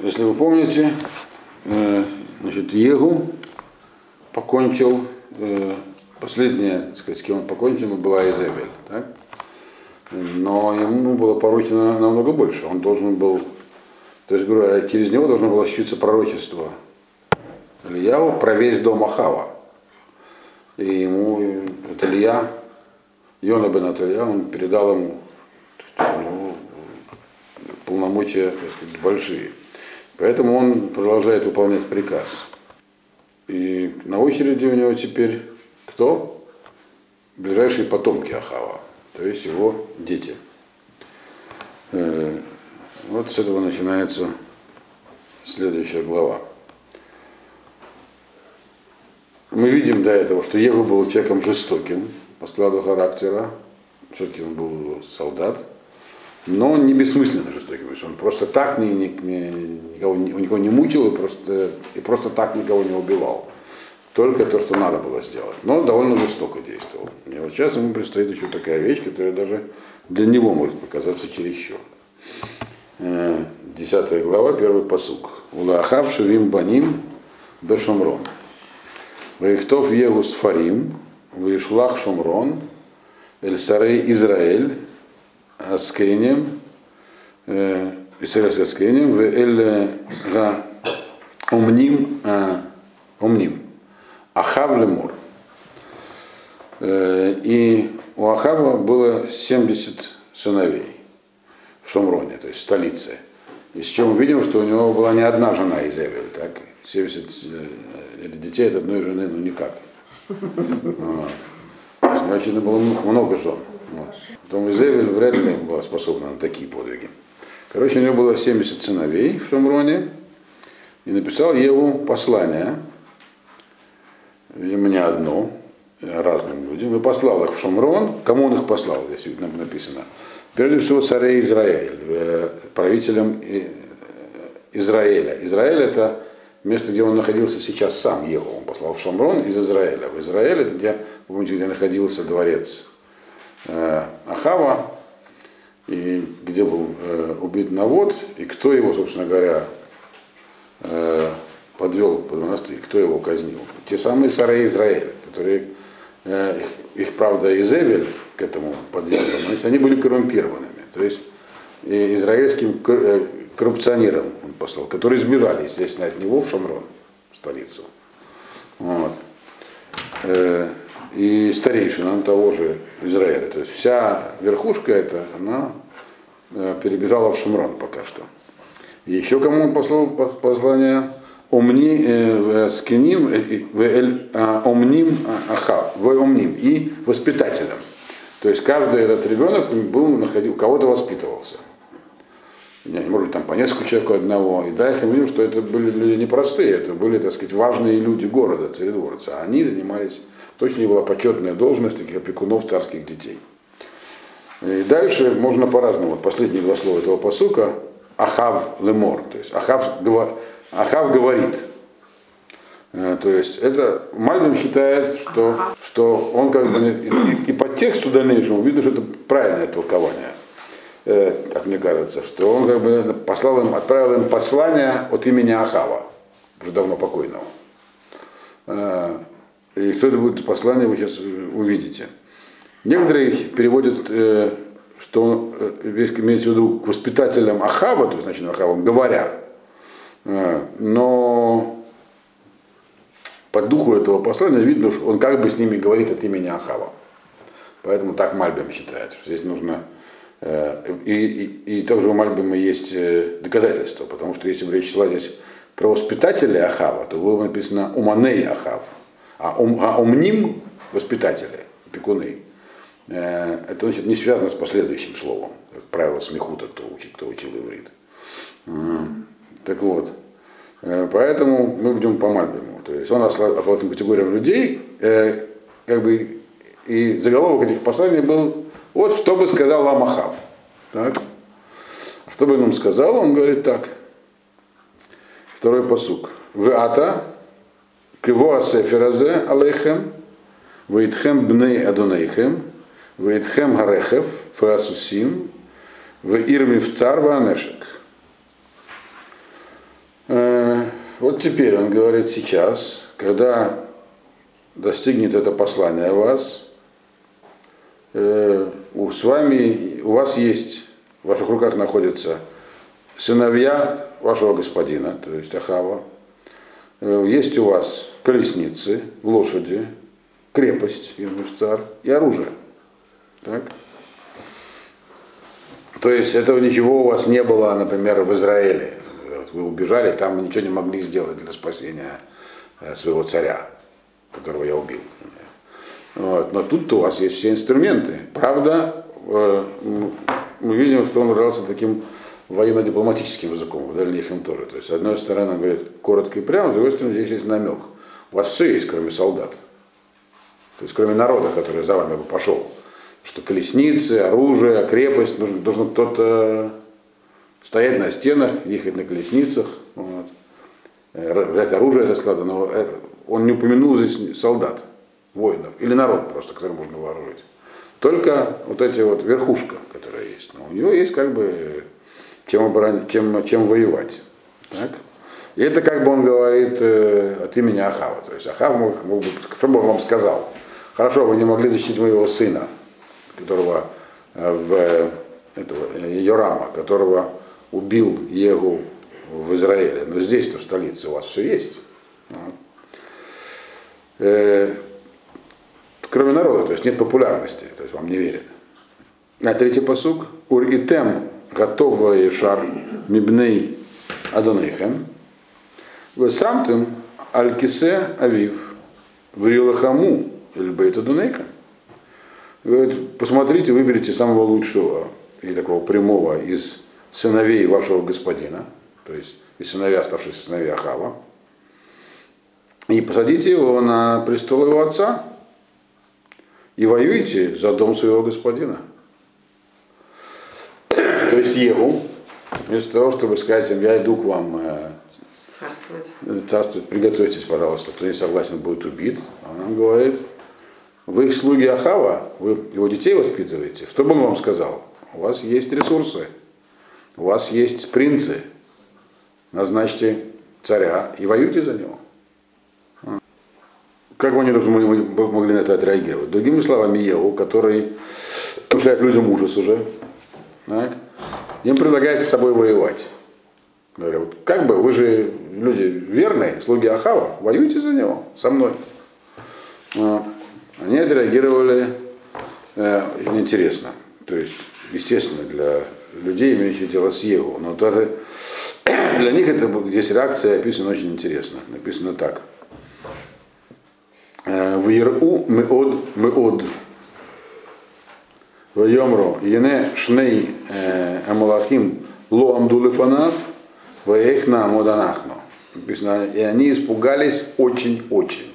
Если вы помните, э, значит, Егу покончил, э, последняя, так сказать, с кем он покончил, была Изабель. Так? Но ему было поручено намного больше. Он должен был, то есть, говорю, через него должно было осуществиться пророчество Ильяу про весь дом Ахава. И ему, это Илья, Йона бен Аталья, он передал ему ну, полномочия, так сказать, большие. Поэтому он продолжает выполнять приказ. И на очереди у него теперь кто? Ближайшие потомки Ахава, то есть его дети. Э, вот с этого начинается следующая глава. Мы видим до этого, что Егу был человеком жестоким по складу характера. Все-таки он был солдат. Но он не бессмысленно жестокий. То есть он просто так ни, ни, ни, никого, никого не мучил и просто, и просто так никого не убивал. Только то, что надо было сделать. Но довольно жестоко действовал. И вот сейчас ему предстоит еще такая вещь, которая даже для него может показаться чересчур. Э, десятая глава, первый посук. Улахав шевим баним бешомрон. Ваихтов Егус Фарим, Ваишлах Шумрон, Эльсарей Израиль, Аскейнем, Израиль Аскейнем, в Эль Омним, Омним, Ахав Лемур. И у Ахава было 70 сыновей в Шумроне, то есть столице. И с чем мы видим, что у него была не одна жена Изевель, так? 70 или детей от одной жены, ну никак. Вот. Значит, было много жен. Вот. Потом Изевель вряд ли была способна на такие подвиги. Короче, у него было 70 сыновей в Шамроне, и написал Еву послание, видимо, не одно, разным людям, и послал их в Шамрон. Кому он их послал, здесь написано? Прежде всего, царей Израиль, э, правителям э, Израиля. Израиль это место, где он находился сейчас сам, ехал. Он послал в Шамрон из Израиля. В Израиле, где, помните, где находился дворец Ахава, и где был э, убит Навод, и кто его, собственно говоря, э, подвел под монастырь, кто его казнил. Те самые сараи Израиля, которые, э, их, их, правда, Изевель к этому подвергла, но они были коррумпированными. То есть израильским э, коррупционерам он послал, которые сбежали, естественно, от него в Шамрон, столицу. Вот. Э, и старейшинам того же Израиля. То есть вся верхушка эта, она э, перебежала в Шамрон пока что. Еще кому он послал послание? Омни э, скиним, а, омним аха, в омним и воспитателям. То есть каждый этот ребенок был, находил, кого-то воспитывался не, может быть, там по несколько человек одного. И дальше мы видим, что это были люди непростые, это были, так сказать, важные люди города, царедворцы. А они занимались, точно была почетная должность таких опекунов царских детей. И дальше можно по-разному. Вот последние два слова этого посука Ахав лемор, то есть Ахав, Ахав говорит. Э, то есть это Мальбин считает, что, что он как бы и, и по тексту дальнейшему видно, что это правильное толкование э, так мне кажется, что он как бы послал им, отправил им послание от имени Ахава, уже давно покойного. Э, и что это будет послание, вы сейчас увидите. Некоторые переводят, э, что э, имеется в виду к воспитателям Ахава, то есть, значит, Ахавам, говоря. Э, но по духу этого послания видно, что он как бы с ними говорит от имени Ахава. Поэтому так Мальбим считает, что здесь нужно Э, и, и, и также у Мальбима есть э, доказательства, потому что если бы речь шла здесь про воспитателя Ахава, то было бы написано Уманей Ахав, а, ум, а умним воспитатели, пекуны. Э, это значит не связано с последующим словом. Правило смехута, кто учит, кто учил иврит. Так вот, поэтому мы будем по Мальбиму. То есть он этим категориям людей, как бы, и заголовок этих посланий был вот что бы сказал Амахав. Так. Что бы он сказал? Он говорит так. Второй посук. В ата кво асеферазе алейхем, вейтхем бней адонейхем, вейтхем гарехев, фаасусим, в ирми в цар ванешек. вот теперь он говорит сейчас, когда достигнет это послание вас, э, у, с вами, у вас есть, в ваших руках находятся сыновья вашего господина, то есть Ахава, э, есть у вас колесницы, лошади, крепость, царь и оружие. Так? То есть этого ничего у вас не было, например, в Израиле. Вы убежали, там ничего не могли сделать для спасения э, своего царя, которого я убил. Вот. Но тут у вас есть все инструменты. Правда, э, мы видим, что он выражался таким военно-дипломатическим языком, в дальнейшем тоже. То есть, с одной стороны, он говорит коротко и прямо, с другой стороны, здесь есть намек. У вас все есть, кроме солдат. То есть, кроме народа, который за вами бы пошел. Что колесницы, оружие, крепость, нужно, должен кто-то стоять на стенах, ехать на колесницах, вот. Э, взять оружие со склада, но э, он не упомянул здесь солдат, воинов, или народ просто, который можно вооружить. Только вот эти вот верхушка, которая есть. Но у него есть как бы чем, оборон... чем, чем воевать. Так? И это как бы он говорит э, от имени Ахава. То есть Ахав мог, мог бы, что бы он вам сказал? Хорошо, вы не могли защитить моего сына, которого э, в э, этого, э, Йорама, которого убил Егу в Израиле. Но здесь-то в столице у вас все есть. Э, кроме народа, то есть нет популярности, то есть вам не верят. А третий посук. Ур итем готовый шар мибней адонейхем. Самтым алькисе авив в Рилахаму или бейт адонейхем. Посмотрите, выберите самого лучшего и такого прямого из сыновей вашего господина, то есть и сыновья, оставшиеся сыновья Ахава, и посадите его на престол его отца, и воюйте за дом своего господина. То есть Еву, вместо того, чтобы сказать им, я иду к вам э, царствовать, царствовать приготовьтесь, пожалуйста, кто не согласен, будет убит. Она говорит, вы их слуги Ахава, вы его детей воспитываете. Что бы он вам сказал? У вас есть ресурсы, у вас есть принцы, назначьте царя и воюйте за него. Как бы они могли на это отреагировать? Другими словами, Еву, который внушает людям ужас уже, так, им предлагается с собой воевать. Говорю, вот как бы вы же люди верные, слуги Ахава, воюйте за него, со мной. Но они отреагировали э, интересно. То есть, естественно, для людей, имеющих дело с Еву, но даже для них это есть реакция описана очень интересно. Написано так. «Э, в Еру меод меод. В Йомру ене шней амалахим ло амдулифанав в эхна моданахну. Написано, и они испугались очень-очень.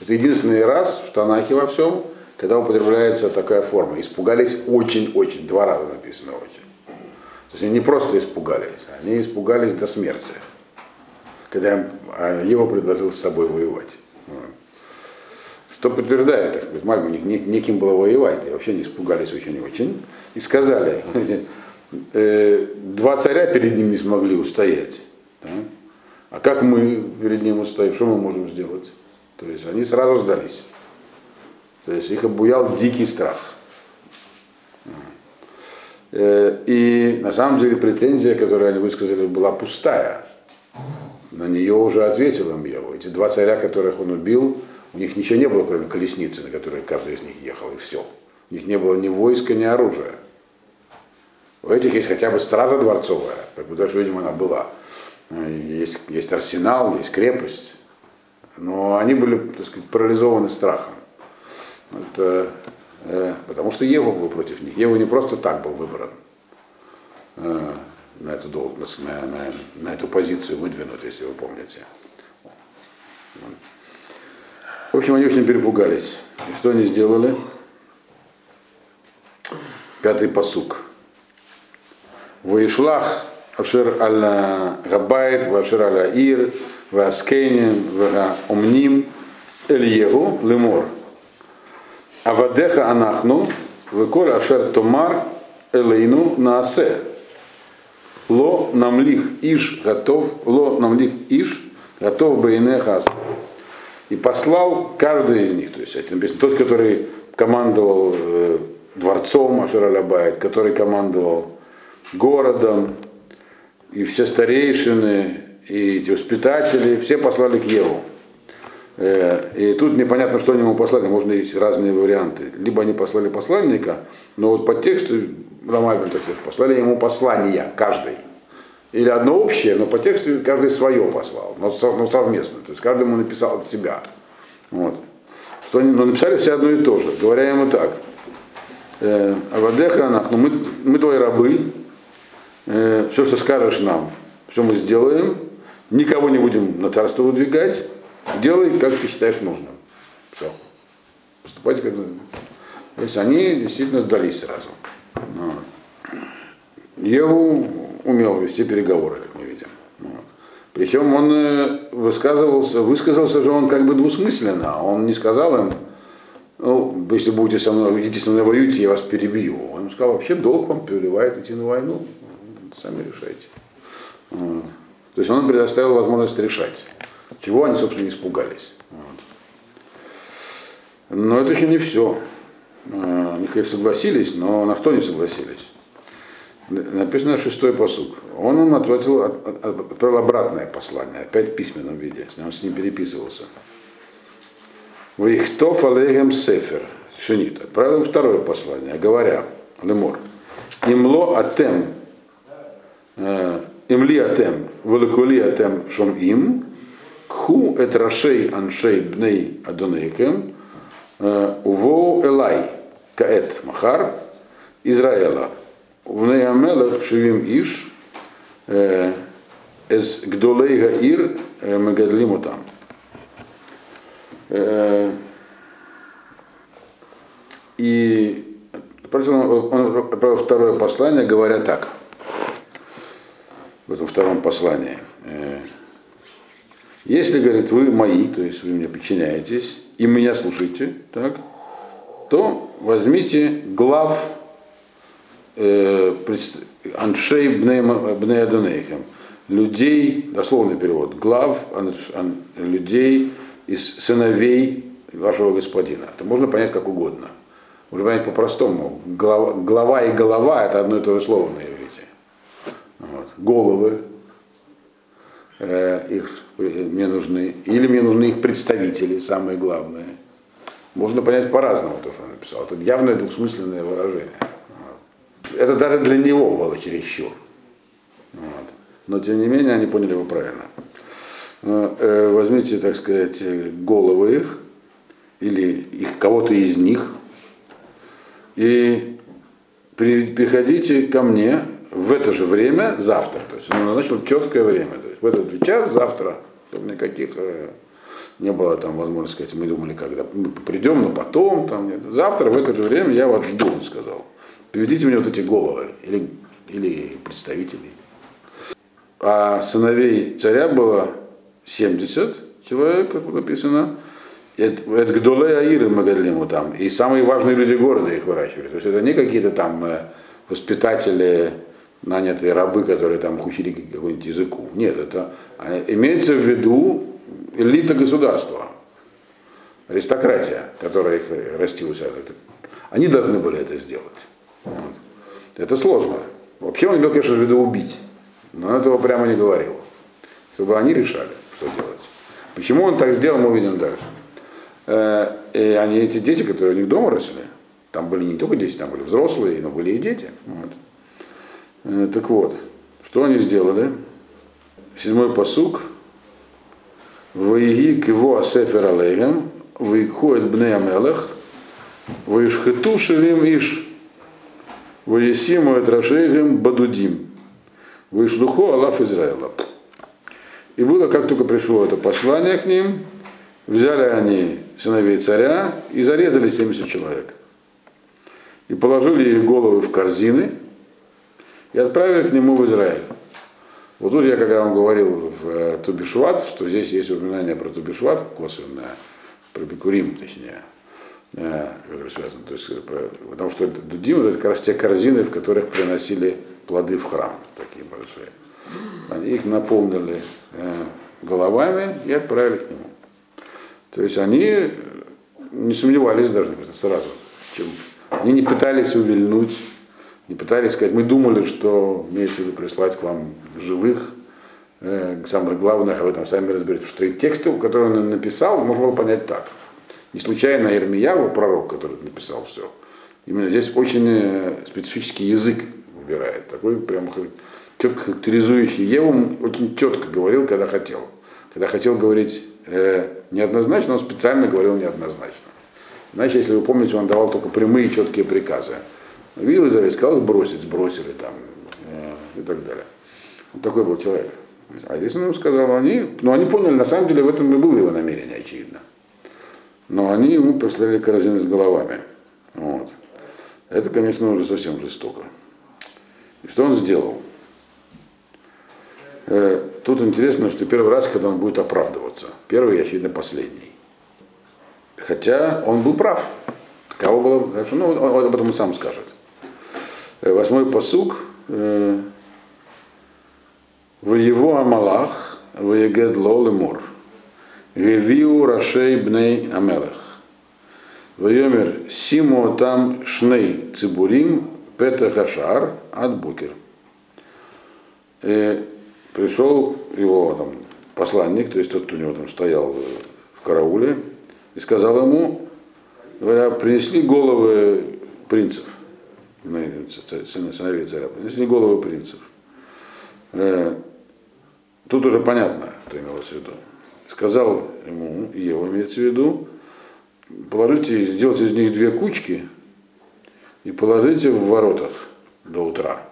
Это единственный раз в Танахе во всем, когда употребляется такая форма. Испугались очень-очень. Два раза написано очень. То есть они не просто испугались, они испугались до смерти, когда а, его предложил с собой воевать. Что подтверждает, сказать, Мальбу, не, неким было воевать, и вообще не испугались очень-очень. И сказали, э, два царя перед ним не смогли устоять. Да? А как мы перед ним устоим, что мы можем сделать? То есть они сразу сдались. То есть их обуял дикий страх. Э, и на самом деле претензия, которую они высказали, была пустая. На нее уже ответил им Еву. Эти два царя, которых он убил, у них ничего не было, кроме колесницы, на которой каждый из них ехал, и все. У них не было ни войска, ни оружия. У этих есть хотя бы стража дворцовая, как бы даже, видимо, она была. Есть, есть арсенал, есть крепость. Но они были, так сказать, парализованы страхом. Это, э, потому что Ева был против них. Ева не просто так был выбран э, на, эту, на, на, на эту позицию выдвинут, если вы помните. В общем, они очень перепугались. И что они сделали? Пятый посук. Воишлах Ашер аля Габайт, Вашер аля Ир, Васкейнин, Умним, Эльегу, Лемор. Авадеха анахну, веколь ашер томар элейну наасе. Ло намлих иш готов, ло намлих иш готов бы инехас. И послал каждый из них, то есть это написано, тот, который командовал э, дворцом Ашаралябайт, который командовал городом, и все старейшины, и эти воспитатели, все послали к Еву. Э, и тут непонятно, что они ему послали, можно есть разные варианты. Либо они послали посланника, но вот по тексту Рамальбин так послали ему послания, каждый. Или одно общее, но по тексту каждый свое послал, но, совместно. То есть каждый ему написал от себя. Вот. Что но написали все одно и то же, говоря ему так. «Э, Авадеха, ну мы, мы твои рабы, э, все, что скажешь нам, все мы сделаем, никого не будем на царство выдвигать, делай, как ты считаешь нужным. Все. Поступайте как То есть они действительно сдались сразу. Еву умел вести переговоры, как мы видим. Вот. Причем он э, высказывался, высказался же он как бы двусмысленно. Он не сказал им, ну, если будете со мной, идите со мной воюете, я вас перебью. Он сказал, вообще долг вам переливает идти на войну, сами решайте. Вот. То есть он предоставил возможность решать, чего они, собственно, испугались. Вот. Но это еще не все. Э, они, конечно, согласились, но на что не согласились? Написано шестой посук. Он им ответил, отправил обратное послание, опять в письменном виде. Он с ним переписывался. Вихтов алейгем сефер. Шенит. Отправил им второе послание, говоря, лемор. Имло атем, э, имли атем, великули атем шом им, кху эт рашей аншей бней адонейкем, э, уво элай, каэт махар, Израиля, Вней Амелах Шивим Иш, из Гдолей Гаир Магадлиму там. И он отправил второе послание, говоря так, в этом втором послании. Если, говорит, вы мои, то есть вы мне подчиняетесь, и меня слушаете, так, то возьмите глав Э, Аншей Бнеядонейхем, людей, дословный перевод, глав людей из сыновей вашего господина. Это можно понять как угодно. Можно понять по-простому. Глава, глава и голова это одно и то же слово на иврите. Вот. Головы э, их мне нужны. Или мне нужны их представители, самые главные. Можно понять по-разному то, что он написал. Это явное двусмысленное выражение это даже для него было чересчур. Вот. Но тем не менее они поняли его правильно. Э, возьмите, так сказать, головы их, или их кого-то из них, и приходите ко мне в это же время завтра. То есть он назначил четкое время. То есть в этот же час завтра, чтобы никаких э, не было там возможности сказать, мы думали, когда мы придем, но потом, там, нет. завтра в это же время я вас жду, он сказал. Приведите мне вот эти головы или, или представителей. А сыновей царя было 70 человек, как написано. Это Гдоле Аиры Магалиму там. И самые важные люди города их выращивали. То есть это не какие-то там э, воспитатели, нанятые рабы, которые там учили какой-нибудь языку. Нет, это а, имеется в виду элита государства, аристократия, которая их растила. Они должны были это сделать. Вот. Это сложно. Вообще он имел, конечно, в виду убить, но этого прямо не говорил. Чтобы они решали, что делать. Почему он так сделал, мы увидим дальше. Э, и они, эти дети, которые у них дома росли, там были не только дети, там были взрослые, но были и дети. Вот. Э, так вот, что они сделали? Седьмой посук. Ваиги киво асефер алейгем, ваикхует бне амелех, ваишхету шевим иш. Воесиму Этрашейгем Бадудим. Вышлуху Аллах Израиля. И было, как только пришло это послание к ним, взяли они сыновей царя и зарезали 70 человек. И положили их головы в корзины и отправили к нему в Израиль. Вот тут я, когда вам говорил в э, Тубишват, что здесь есть упоминание про Тубишват косвенное, про Бекурим точнее, который связан. То есть, э, потому что Дудим это как раз те корзины, в которых приносили плоды в храм, такие большие. Они их наполнили э, головами и отправили к нему. То есть они не сомневались даже сразу. Чем. Они не пытались увильнуть, не пытались сказать, мы думали, что имеется в виду прислать к вам живых, э, самое главное, а вы там сами разберетесь. Что и тексты, которые он написал, можно было понять так. Не случайно Ирмияву, пророк, который написал все, именно здесь очень э, специфический язык выбирает. Такой прям четко характеризующий. Еву очень четко говорил, когда хотел. Когда хотел говорить э, неоднозначно, он специально говорил неоднозначно. Иначе, если вы помните, он давал только прямые четкие приказы. Видел Израиль, сказал сбросить, сбросили там э, и так далее. Вот такой был человек. А здесь он ему сказал, они, ну они поняли, на самом деле в этом и было его намерение, очевидно. Но они ему послали корзины с головами. Вот. Это, конечно, уже совсем жестоко. И что он сделал? Э, тут интересно, что первый раз, когда он будет оправдываться. Первый, очевидно, последний. Хотя он был прав. Кого было, ну, он об этом сам скажет. Э, восьмой посук. Э, в его Амалах, в Егед Лол Мур. Гевиу Рашей Бней Амелах. Вайомер Симо там Шней Цибурим Петер Хашар от Букер. И пришел его там, посланник, то есть тот, кто у него там стоял в карауле, и сказал ему, говоря, принесли головы принцев, сыновей царя, принесли головы принцев. Э, тут уже понятно, что имелось в виду. Сказал ему, его имеется в виду, положите, сделайте из них две кучки и положите в воротах до утра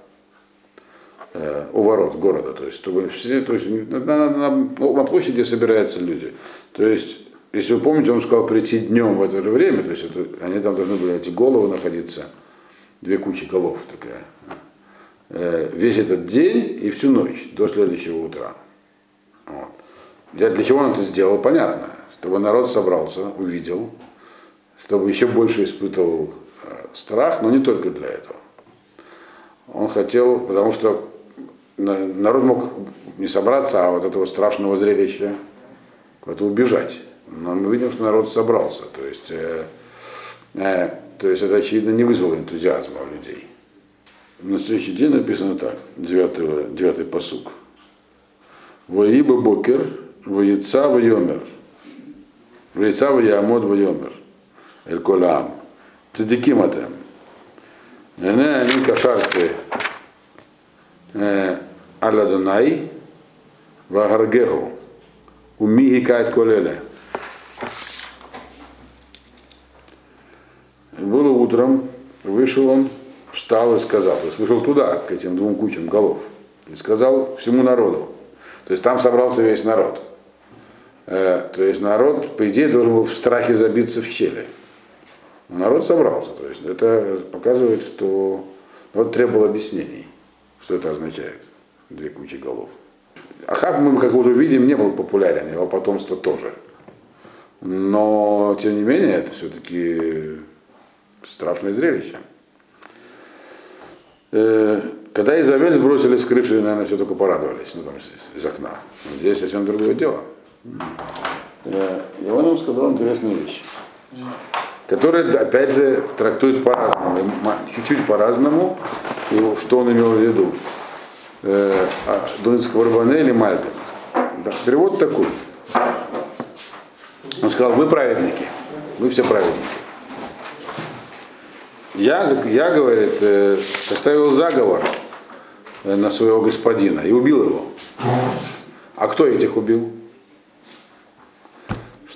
э, у ворот города, то есть, чтобы все, то есть на, на, на площади собираются люди. То есть если вы помните, он сказал прийти днем в это же время, то есть это, они там должны были эти головы находиться, две кучи голов такая, э, весь этот день и всю ночь до следующего утра. Вот. Для, для чего он это сделал, понятно, чтобы народ собрался, увидел, чтобы еще больше испытывал э, страх, но не только для этого. Он хотел, потому что народ мог не собраться, а вот этого страшного зрелища куда-то убежать. Но мы видим, что народ собрался. То есть, э, э, то есть это, очевидно, не вызвало энтузиазма у людей. На следующий день написано так, 9, 9 посук. Воиба бокер, воица вайомер. Воица ваямод вайомер. Эль колам. Цадиким атем. Эне они кашарцы аля Дунай, вагаргеху. Умиги кайт колеле. Было утром, вышел он, встал и сказал, то есть вышел туда, к этим двум кучам голов, и сказал всему народу. То есть там собрался весь народ. Э, то есть народ, по идее, должен был в страхе забиться в щели. Но народ собрался. То есть это показывает, что народ требовал объяснений, что это означает. Две кучи голов. Ахав, мы, как уже видим, не был популярен, его потомство тоже. Но, тем не менее, это все-таки страшное зрелище. Э, когда Изавель сбросили крыши, наверное, все только порадовались, ну там из, окна. Здесь совсем другое дело. Э, и он им сказал интересную вещь, которая, опять же, трактует по-разному, чуть-чуть по-разному, что он имел в виду. Э, а, Дунецкого Рабане или Мальбе. Да, перевод такой. Он сказал, вы праведники, вы все праведники. Я, я говорит, э, составил заговор на своего господина и убил его. А кто этих убил?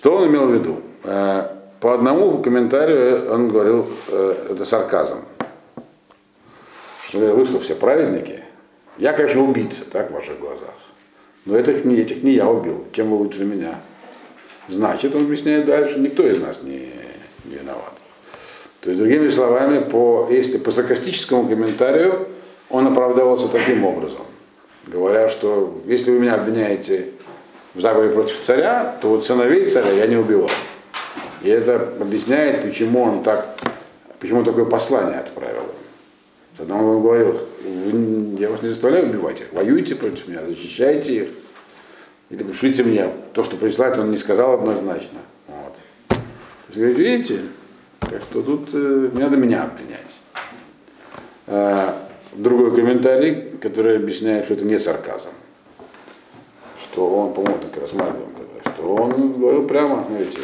Что он имел в виду? Э, по одному комментарию он говорил, это сарказм. Вы что, все праведники? Я, конечно, убийца, так, в ваших глазах. Но этих не, этих не я убил. Кем вы лучше меня? Значит, он объясняет дальше, никто из нас не, не виноват. То есть, другими словами, по, если по саркастическому комментарию он оправдывался таким образом, говоря, что если вы меня обвиняете в заговоре против царя, то вот сыновей царя я не убивал. И это объясняет, почему он так, почему такое послание отправил одного он говорил, я вас не заставляю убивать их, воюйте против меня, защищайте их. Или пришлите мне, то, что присылает, он не сказал однозначно. Вот. Говорит, видите, так что тут э, не надо меня обвинять. А, другой комментарий, который объясняет, что это не сарказм. Что он, по-моему, как раз Мальбом, что он говорил прямо, знаете,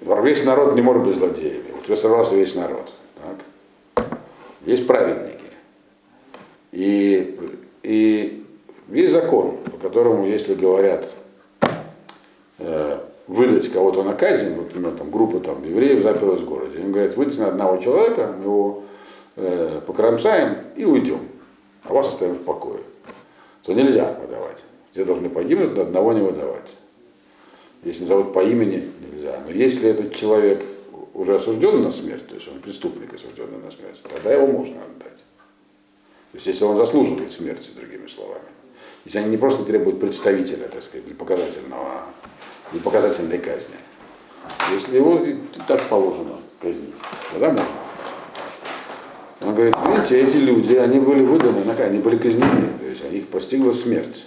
весь народ не может быть злодеями. Вот сорвался весь народ. Так? Есть праведники. И, и есть закон, по которому, если говорят э, выдать кого-то на казнь, например, там, группа там, евреев запилась в городе, им говорят, выйдите на одного человека, мы его э, покромсаем и уйдем, а вас оставим в покое. То нельзя выдавать. Все должны погибнуть, на одного не выдавать. Если зовут по имени, нельзя. Но если этот человек уже осужден на смерть, то есть он преступник осужденный на смерть, тогда его можно отдать. То есть если он заслуживает смерти, другими словами. Если они не просто требуют представителя, так сказать, для показательного, для показательной казни. Если его так положено казнить, тогда можно. Он говорит, видите, эти люди, они были выданы, они были казнены, то есть их постигла смерть.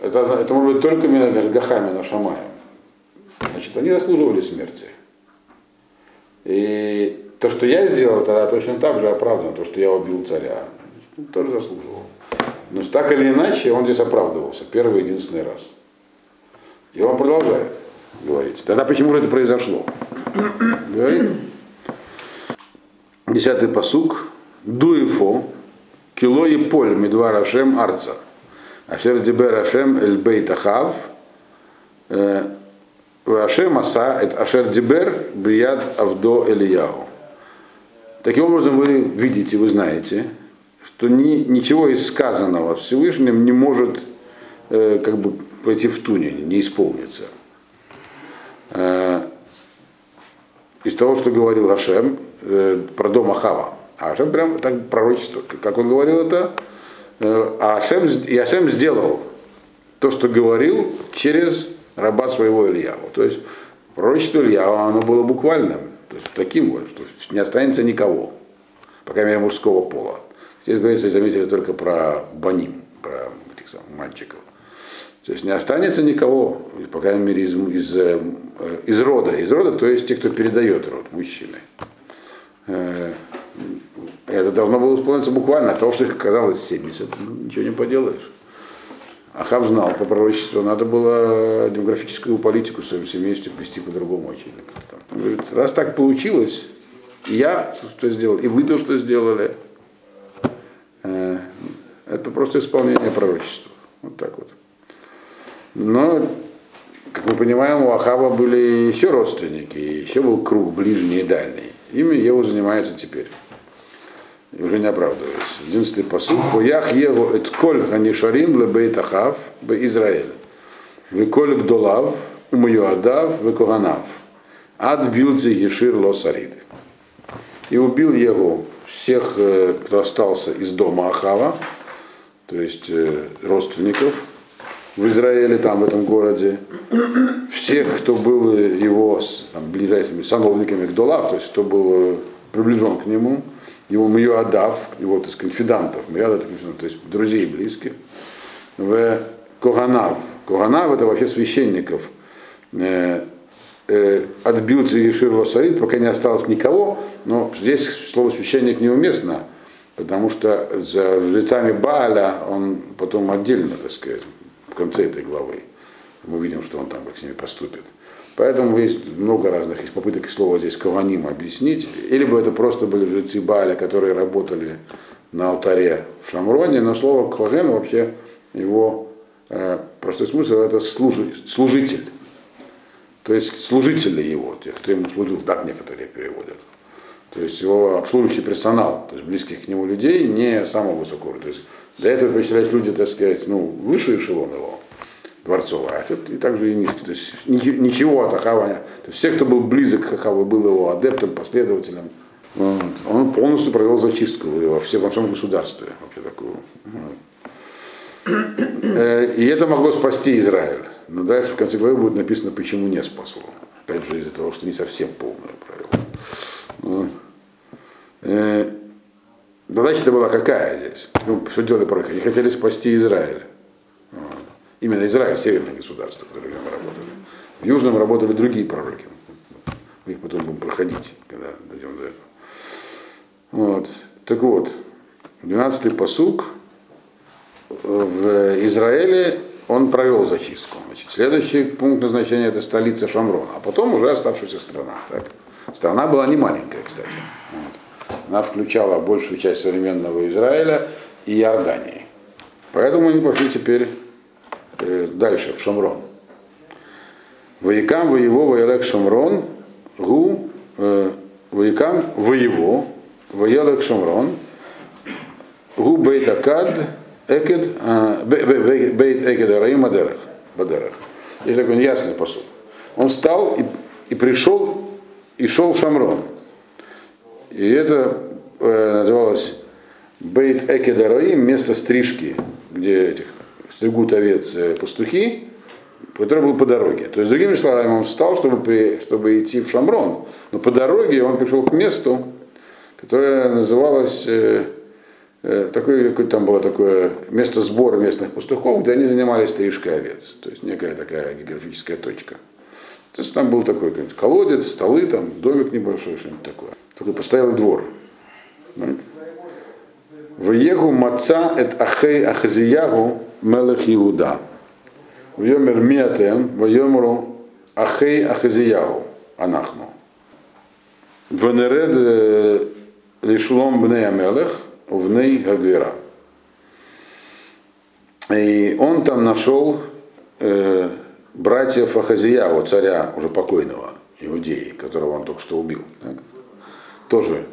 Это, это может быть только Гахами на Шамаем. Значит, они заслуживали смерти. И то, что я сделал, тогда точно так же оправдано, то, что я убил царя, тоже заслуживал. Но так или иначе, он здесь оправдывался первый единственный раз. И он продолжает говорить. Тогда почему это произошло? Говорит. Десятый посук. Дуефо, кило и поль, медвар Ашем арца. Ашер дибер Ашем эль бейт ахав, Ашем аса, это Ашер дибер брияд авдо Элияу. Таким образом, вы видите, вы знаете, что ни, ничего из сказанного Всевышним не может э, как бы пойти в туне, не исполниться. Э, из того, что говорил Ашем э, про дом Ахава. А Ашем прям так пророчество, как он говорил это, Э, а Ашем, и Ашем сделал то, что говорил через раба своего Ильяву. То есть пророчество Ильява, оно было буквальным, то есть таким вот, что не останется никого, по крайней мере, мужского пола. Здесь говорится, заметили только про баним, про этих самых мальчиков. То есть не останется никого, по крайней мере, из, из, э, из рода. Из рода, то есть те, кто передает род, мужчины. Э, это должно было исполниться буквально, от того, что их оказалось 70, ничего не поделаешь. Ахав знал по пророчеству, надо было демографическую политику в своем семействе вести по-другому очень. Он говорит, раз так получилось, я что сделал, и вы то, что сделали, э, это просто исполнение пророчества. Вот так вот. Но, как мы понимаем, у Ахава были еще родственники, еще был круг ближний и дальний. Ими его занимается теперь и уже не оправдывается. Единственный посуд. Поях его эт коль ханишарим лебейт ахав бе Израиль. Веколь гдолав, умаюадав, векоганав. Ад билдзи ешир лосарид. И убил его всех, э, кто остался из дома Ахава, то есть э, родственников в Израиле, там, в этом городе, всех, кто был его там, ближайшими сановниками Гдолав, то есть кто был э, приближен к нему, его Мьюадав, его, так сказать, конфидантов, то есть друзей близких, в Коганав. Коганав это вообще священников. Э, э, отбился Ешир Лосарит, пока не осталось никого, но здесь слово священник неуместно, потому что за жрецами Бааля он потом отдельно, так сказать, конце этой главы. Мы видим, что он там как с ними поступит. Поэтому есть много разных есть попыток слова здесь каваним объяснить. Или бы это просто были жрецы Баля, которые работали на алтаре в Шамроне, но слово Коген вообще его э, простой смысл это служи, служитель. То есть служители его, тех, кто ему служил, так некоторые переводят. То есть его обслуживающий персонал, то есть близких к нему людей, не самого высокого. То есть для этого представлять люди, так сказать, ну, выше эшелон его. Дворцовая, а тут и также и низкий. То есть ничего от Ахава. То есть все, кто был близок к Ахаву, был его адептом, последователем, вот. он полностью провел зачистку во, всем, во всем государстве. Вообще такую. Э, и это могло спасти Израиль. Но дальше в конце главы будет написано, почему не спасло. Опять же, из-за того, что не совсем полное правило. Вот. Задача-то была какая здесь? Ну, что делали пророки? Они хотели спасти Израиль. Вот. Именно Израиль, северное государство, которое нем работали. В Южном работали другие пророки. Мы их потом будем проходить, когда дойдем до этого. Вот. Так вот, 12-й посук в Израиле он провел зачистку. Значит, следующий пункт назначения это столица Шамрона, а потом уже оставшаяся страна. Так? Страна была не маленькая, кстати. Вот. Она включала большую часть современного Израиля и Иордании. Поэтому они пошли теперь э, дальше, в Шамрон. Воякам воево воелек Шамрон, гу, э, воякам воево, воелек Шамрон, гу бейт акад, экед, а, бейт экед араим адерах, бадерах. Есть такой ясный посуд. Он встал и, и пришел и шел в Шамрон. И это э, называлось Бейт Экедараим, место стрижки, где этих стригут овец э, пастухи, который был по дороге. То есть, другими словами, он встал, чтобы, при, чтобы идти в Шамрон, но по дороге он пришел к месту, которое называлось, э, э, такое, какое там было такое место сбора местных пастухов, где они занимались стрижкой овец. То есть некая такая географическая точка. То есть там был такой колодец, столы, там домик небольшой, что-нибудь такое. Такой постоялый двор. В Егу маца эт ахей ахазиягу мелех Иуда. В йомер миатем, в йомру ахей ахазиягу анахну. В неред лишлом бней амелех, в ней гагвира. И он там нашел э, братьев Ахазияу, царя уже покойного, Иудеи, которого он только что убил. Так? Тоже,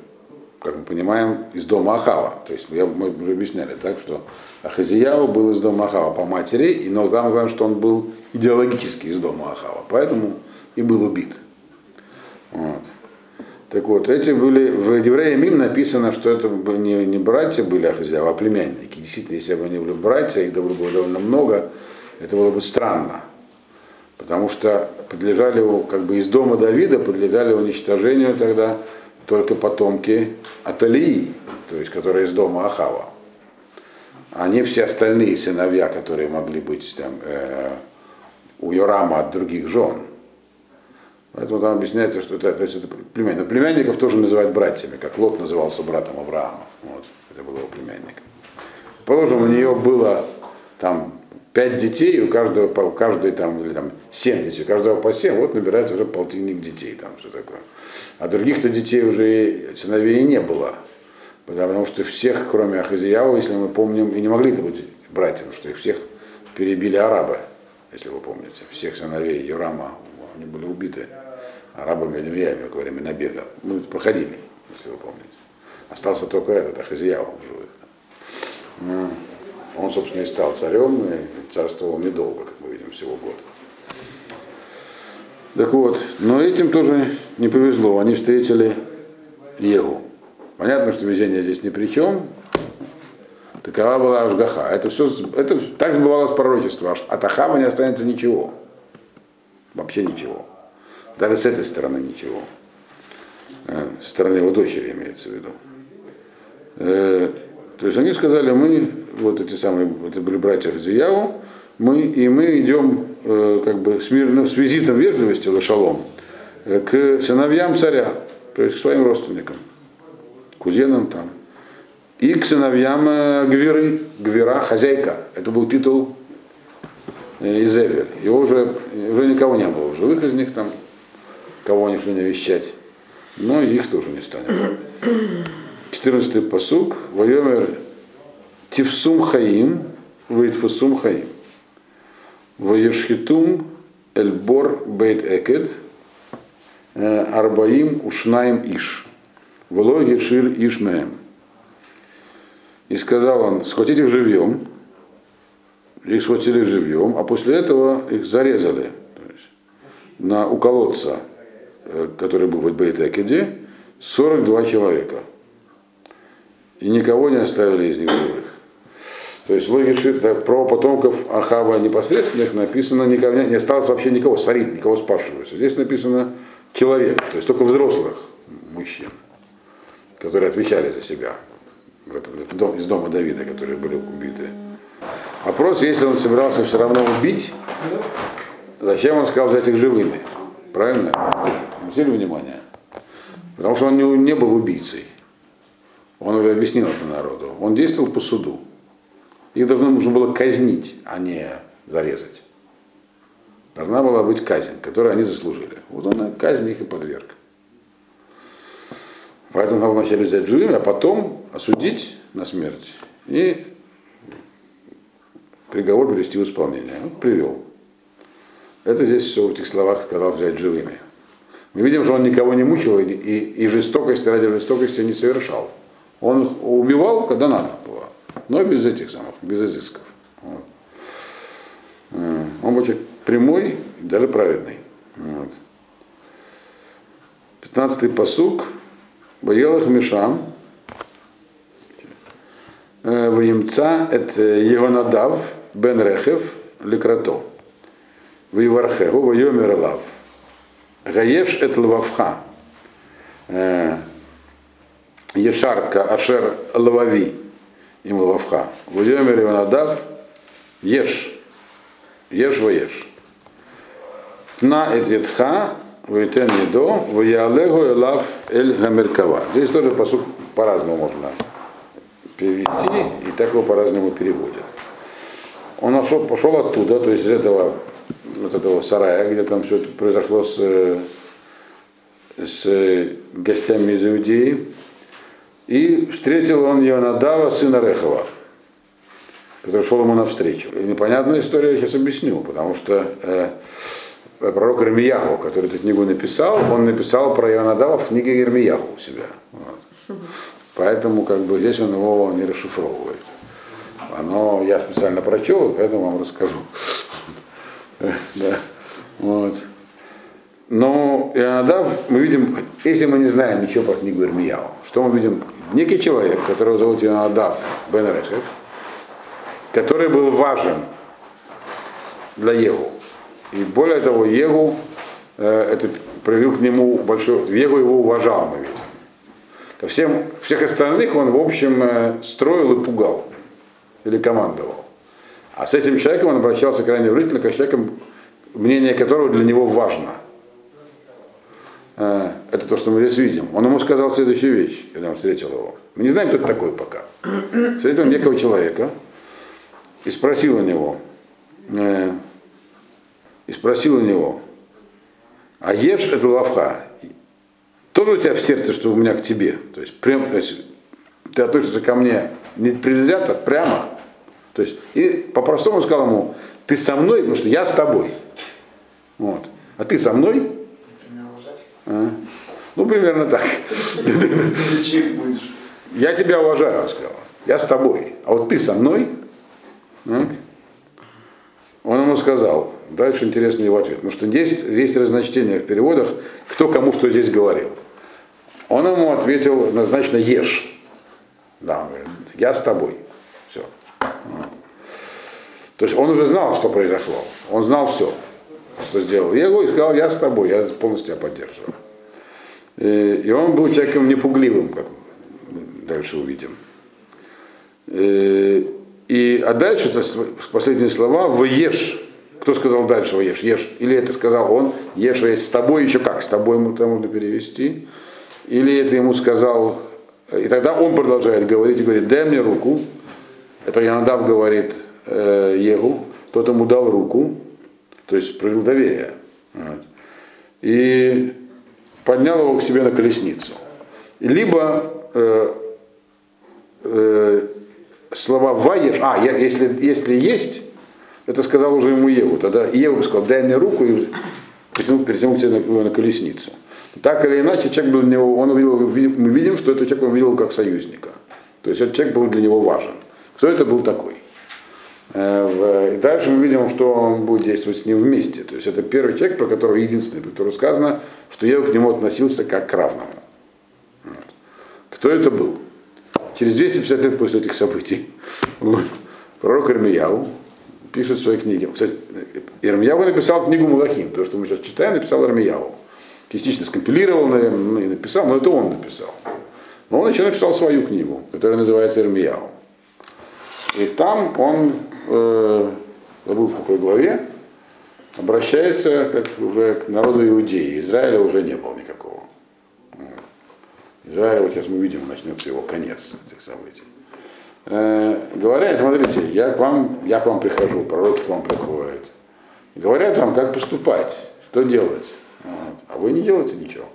как мы понимаем, из дома Ахава. То есть я, мы уже объясняли, так, что Ахазияу был из дома Ахава по матери, но там главное, что он был идеологически из дома Ахава, поэтому и был убит. Вот. Так вот, эти были, в Еврея Мим написано, что это не, не братья были Ахазияу, а племянники. Действительно, если бы они были братья, их было бы довольно много, это было бы странно потому что подлежали, как бы из дома Давида подлежали уничтожению тогда только потомки Аталии, то есть которые из дома Ахава. А не все остальные сыновья, которые могли быть там, э, у Йорама от других жен. Поэтому там объясняется, что это, то есть это племянник. Но племянников тоже называют братьями, как Лот назывался братом Авраама. Вот, это был его племянник. Положим, у нее было там пять детей, у каждого, у каждой там, или там семь детей, у каждого по семь, вот набирается уже полтинник детей, там что такое. А других-то детей уже сыновей не было. Потому что всех, кроме Ахазиява, если мы помним, и не могли это быть братьям, что их всех перебили арабы, если вы помните. Всех сыновей Юрама, они были убиты арабами Адемьями во время набега. Мы проходили, если вы помните. Остался только этот Ахазияв в живых. Он, собственно, и стал царем, и царствовал недолго, как мы видим, всего год. Так вот, но этим тоже не повезло. Они встретили Егу. Понятно, что везение здесь ни при чем. Такова была Ашгаха. Это все, это так сбывалось пророчество. От Ахава не останется ничего. Вообще ничего. Даже с этой стороны ничего. Э, со стороны его дочери имеется в виду. То есть они сказали, мы, вот эти самые, это были братья Хазияу, мы, и мы идем э, как бы с, мир, ну, с визитом вежливости, лошалом, э, к сыновьям царя, то есть к своим родственникам, кузенам там. И к сыновьям э, Гвиры, Гвира, хозяйка. Это был титул э, Изевер. Его уже, уже никого не было в живых из них там, кого они шли навещать. Но их тоже не станет. 14-й посук, Вайомер Тивсум Хаим, Вейтфусум Хаим. Ваешхитум Эльбор Бейт Экед, Арбаим Ушнаим Иш. Вло Ешир Ишмеем. И сказал он, схватите их живьем, их схватили живьем, а после этого их зарезали на, у колодца, который был в Бейт-Экеде, 42 человека – и никого не оставили из них живых. То есть логичи да, про потомков Ахава непосредственных написано никого, не осталось вообще никого, сарит, никого спрашивается. Здесь написано человек, то есть только взрослых мужчин, которые отвечали за себя. в этом, из дома Давида, которые были убиты. Вопрос, если он собирался все равно убить, зачем он сказал взять их живыми? Правильно? Обратили внимание? Потому что он не, не был убийцей. Он уже объяснил это народу. Он действовал по суду. Их должно нужно было казнить, а не зарезать. Должна была быть казнь, которую они заслужили. Вот он казнь их и подверг. Поэтому надо вначале взять живыми, а потом осудить на смерть и приговор привести в исполнение. Он привел. Это здесь все в этих словах сказал взять живыми. Мы видим, что он никого не мучил и, и, и ради жестокости не совершал. Он убивал, когда надо было, но без этих самых, без изысков. Вот. Он был человек прямой, даже праведный. Вот. 15-й посук. Боелах Мишам. Ваимца это Егонадав бен Рехев Лекрато. Вивархеву Вайомер Лав. Гаеш это Лвавха. Ешарка Ашер Лавави. Им Лвавха. Вайомер Егонадав Еш. Еш Ваеш. Тна Эдитха Вейтен Едо, Ваялегу Элав Эль Гамеркава. Здесь тоже посуд по-разному можно перевести, и так его по-разному переводят. Он пошел, пошел оттуда, то есть из этого, вот этого сарая, где там все это произошло с, с гостями из Иудеи, и встретил он Ионадава, сына Рехова, который шел ему навстречу. И непонятная история я сейчас объясню, потому что э, пророк Ирмияху, который эту книгу написал, он написал про Ионадава в книге Ирмияху у себя. Вот. Поэтому как бы здесь он его не расшифровывает. Оно я специально прочел, поэтому вам расскажу. вот. Но Ионадав, мы видим, если мы не знаем ничего про книгу Ирмияу, что мы видим? Некий человек, которого зовут Ионадав Бен Рехев, который был важен для Егу. И более того, Егу э, это проявил к нему большой, Егу его уважал, мы видим. Ко всем, всех остальных он, в общем, э, строил и пугал, или командовал. А с этим человеком он обращался крайне внимательно, как человеком, мнение которого для него важно. Э, это то, что мы здесь видим. Он ему сказал следующую вещь, когда он встретил его. Мы не знаем, кто это такой пока. Встретил некого человека и спросил у него, и спросил у него, а ешь это лавха, тоже у тебя в сердце, что у меня к тебе? То есть, прям, то есть ты относишься ко мне не предвзято, прямо. То есть, и по-простому сказал ему, ты со мной, потому что я с тобой. Вот. А ты со мной? А? Ну, примерно так. Я тебя уважаю, он сказал. Я с тобой. А вот ты со мной? Он ему сказал, дальше интересный его ответ, потому что есть, есть разночтение в переводах, кто кому что здесь говорил. Он ему ответил однозначно ешь. Да, он говорит, я с тобой. Все. То есть он уже знал, что произошло. Он знал все, что сделал Его и сказал, я с тобой, я полностью тебя поддерживаю. И, и он был человеком непугливым, как мы дальше увидим. И, и, а дальше, это последние слова, «Воешь». Кто сказал дальше «Воешь»? Ешь. Или это сказал он, «Ешь, а с тобой еще как?» С тобой это можно перевести. Или это ему сказал, и тогда он продолжает говорить и говорит, дай мне руку. Это Янадав говорит э, Егу, тот ему дал руку, то есть проявил доверие. И поднял его к себе на колесницу. Либо э, э, слова «ваешь», а, я, если, если есть, это сказал уже ему Еву, тогда Еву сказал, дай мне руку и перетянул, перетянул тебя на, на колесницу. Так или иначе, человек был для него, он увидел, мы видим, что этот человек он видел как союзника. То есть этот человек был для него важен. Кто это был такой? Э, и дальше мы видим, что он будет действовать с ним вместе. То есть это первый человек, про которого единственный, про которого сказано, что я к нему относился как к равному. Кто это был? Через 250 лет после этих событий вот, пророк Ирмияу пишет в своей книге. Кстати, Ирмияу написал книгу Мулахим, то, что мы сейчас читаем, написал Ирмияу частично скомпилировал, наверное, ну, и написал, но это он написал. Но он еще написал свою книгу, которая называется Ирмияу. И там он, э, забыл в какой главе, обращается как уже к народу Иудеи. Израиля уже не было никакого. Израиля, вот сейчас мы видим, начнется его конец этих событий. Э, говорят, смотрите, я к вам, я к вам прихожу, пророки к вам приходят. Говорят вам, как поступать, что делать. Вот. А вы не делаете ничего.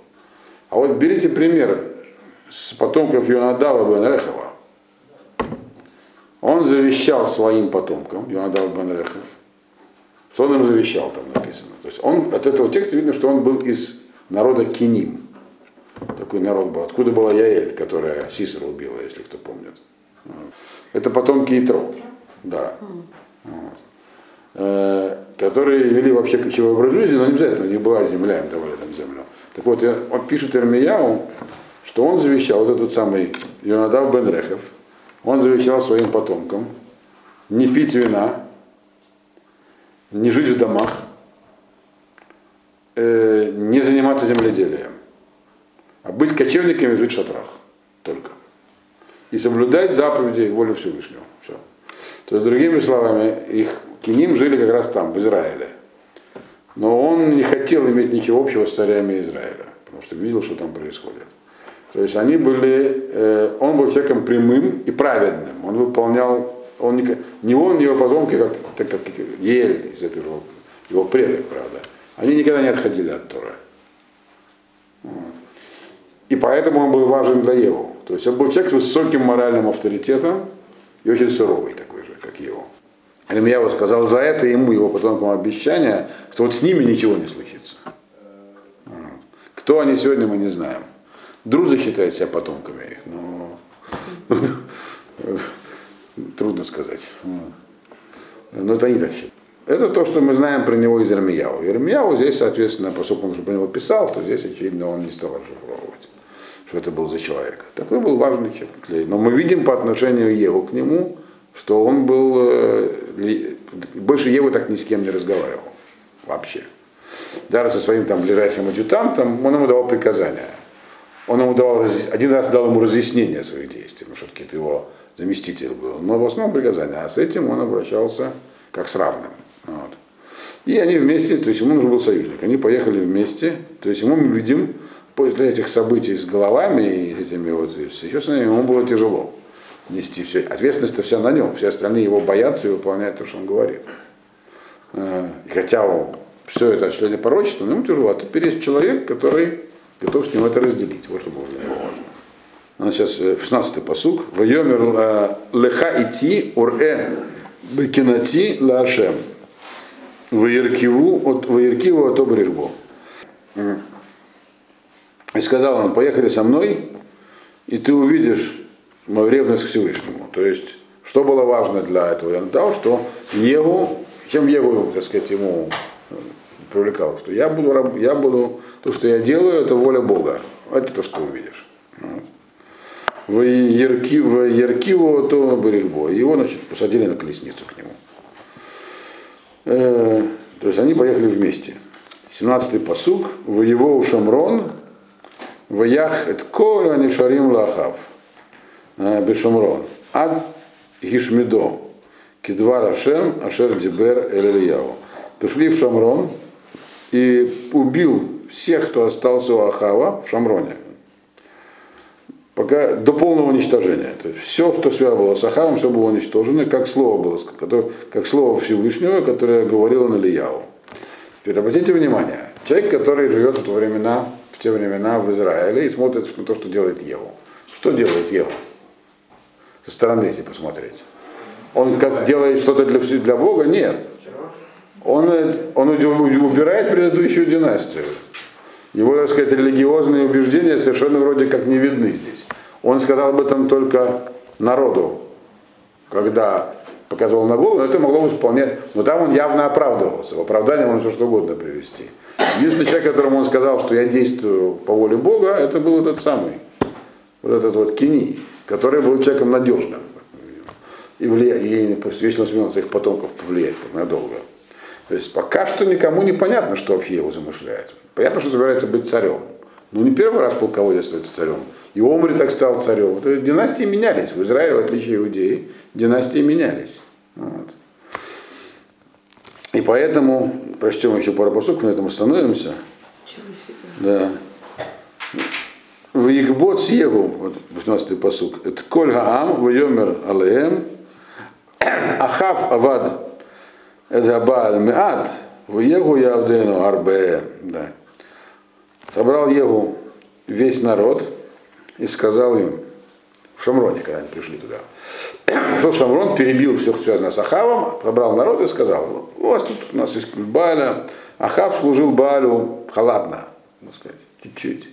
А вот берите пример с потомков Йонадава бен Рехова. Он завещал своим потомкам, Йонадав бен Рехов, что он им завещал, там написано. То есть он, от этого текста видно, что он был из народа Киним. Такой народ был. Откуда была Яэль, которая Сисера убила, если кто помнит. Это потомки Итро. Да. Вот. Э, которые вели вообще кочевой образ жизни, но не обязательно, у них была земля, им давали там землю. Так вот, он пишет Эрмияу, что он завещал, вот этот самый Йонадав бен Рехев, он завещал своим потомкам не пить вина, не жить в домах, э, не заниматься земледелием, а быть кочевниками и жить в шатрах только. И соблюдать заповеди воли Всевышнего. Все. То есть, другими словами, их киним жили как раз там, в Израиле. Но он не хотел иметь ничего общего с царями Израиля, потому что видел, что там происходит. То есть они были, э, он был человеком прямым и праведным. Он выполнял он не, не он, не его потомки, как, так как Ель из этого, его предок, правда. Они никогда не отходили от Тора. И поэтому он был важен для Еву. То есть он был человек с высоким моральным авторитетом и очень суровый такой же, как его. Ильмьяву сказал за это ему, его потомкам обещание, что вот с ними ничего не случится. Кто они сегодня, мы не знаем. Друзы считают себя потомками их, но трудно сказать. Но это они так считают. Это то, что мы знаем про него из Ирмияу. Ирмияу здесь, соответственно, поскольку он уже про него писал, то здесь, очевидно, он не стал расшифровывать, что это был за человек. Такой был важный человек. Но мы видим по отношению Еву к нему, что он был... Э, больше Евы так ни с кем не разговаривал. Вообще. Даже со своим там ближайшим адъютантом он ему давал приказания. Он ему давал, один раз дал ему разъяснение своих действий, потому что это его заместитель был, но в основном приказание. А с этим он обращался как с равным. Вот. И они вместе, то есть ему нужен был союзник, они поехали вместе, то есть ему мы видим, после этих событий с головами и этими вот серьезными, ему было тяжело нести все. Ответственность-то вся на нем, все остальные его боятся и выполняют то, что он говорит. Э, и хотя он все это члены порочества, но ему тяжело. А теперь есть человек, который готов с ним это разделить. Вот что было для него. Ну, сейчас 16-й посук. Вайомер э, леха идти уре бекинати лашем. Ваеркиву от Ваеркиву от обрехбо. И сказал он, поехали со мной, и ты увидишь мою ревность к Всевышнему. То есть, что было важно для этого Янтау, что Еву, чем Еву, так сказать, ему привлекал, что я буду, я буду, то, что я делаю, это воля Бога. Это то, что увидишь. В Еркиву то Берегбо. Его, значит, посадили на колесницу к нему. Э, то есть они поехали вместе. 17-й посук. В его у Шамрон. В Ях эт коля нишарим лахав. Э, Бешамрон. Ад Гишмидо. Кидвар Ашем Ашер Дибер Эль Пришли в Шамрон и убил всех, кто остался у Ахава в Шамроне пока до полного уничтожения. То есть все, что связано было с Ахавом, все было уничтожено, как слово было, как слово Всевышнего, которое говорило на Лияу. Теперь обратите внимание, человек, который живет в, то времена, в те времена в Израиле и смотрит на то, что делает Еву. Что делает Ева? Со стороны, если посмотреть. Он как делает что-то для, для Бога? Нет. Он, он убирает предыдущую династию. Его, так сказать, религиозные убеждения совершенно вроде как не видны здесь. Он сказал об этом только народу, когда показывал на голову, но это могло быть вполне... Но там он явно оправдывался. В оправдании он все что угодно привести. Единственный человек, которому он сказал, что я действую по воле Бога, это был этот самый, вот этот вот Кини, который был человеком надежным. И, влия... и он сумел своих потомков повлиять надолго. То есть пока что никому не понятно, что вообще его замышляет. Понятно, что собирается быть царем. Ну, не первый раз полководец становится царем. И Омри так стал царем. То есть династии менялись. В Израиле, в отличие от Иудеи, династии менялись. Вот. И поэтому, прочтем еще пару посылок, на этом остановимся. Да. В Икбот Сьегу, вот 18-й посук, это Коль Гаам, Вайомер Алеем, Ахав Авад, это Бааль Меат, в Егу Явдену Арбе. Да. Собрал Егу весь народ и сказал им, в Шамроне, когда они пришли туда, что Шамрон перебил все, что связано с Ахавом, собрал народ и сказал, у вас тут у нас есть Бааля, Ахав служил Баалю халатно, так сказать, чуть-чуть.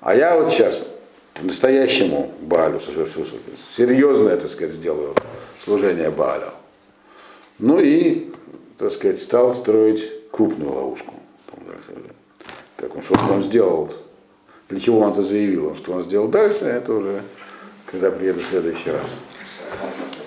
А я вот сейчас настоящему Баалю, серьезное, так сказать, сделаю служение Баалю. Ну и, так сказать, стал строить крупную ловушку. Как он, что он сделал, для чего он это заявил, что он сделал дальше, это уже когда приеду в следующий раз.